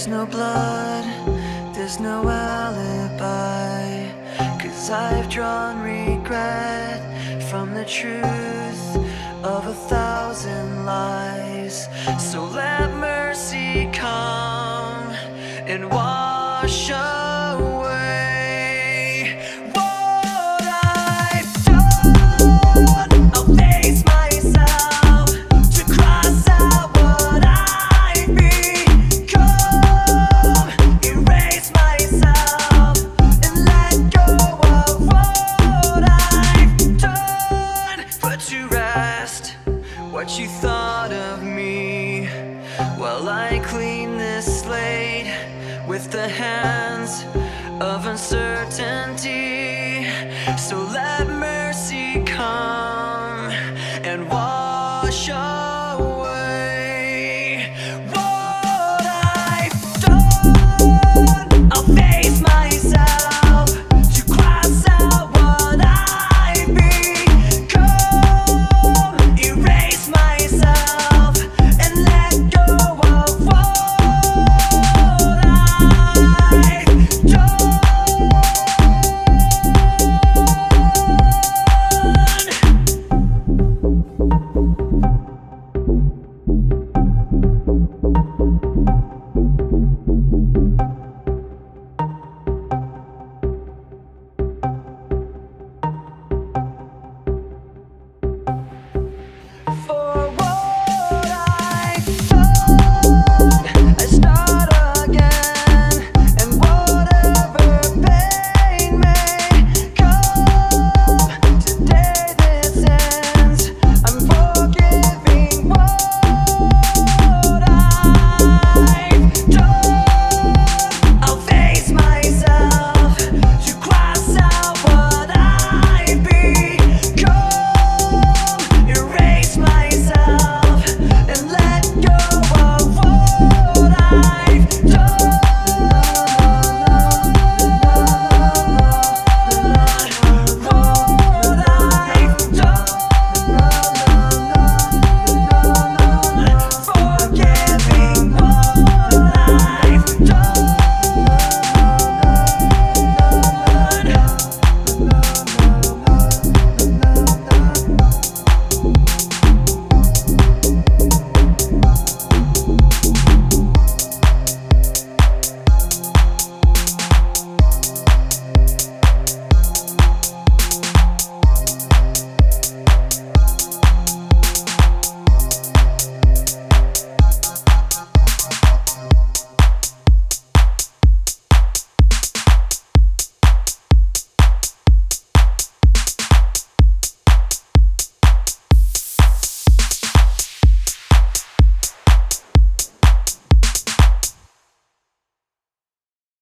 There's no blood, there's no alibi. Cause I've drawn regret from the truth of a thousand lies. So let mercy come and wash away rest what you thought of me while I clean this slate with the hands of uncertainty. So let mercy come and walk.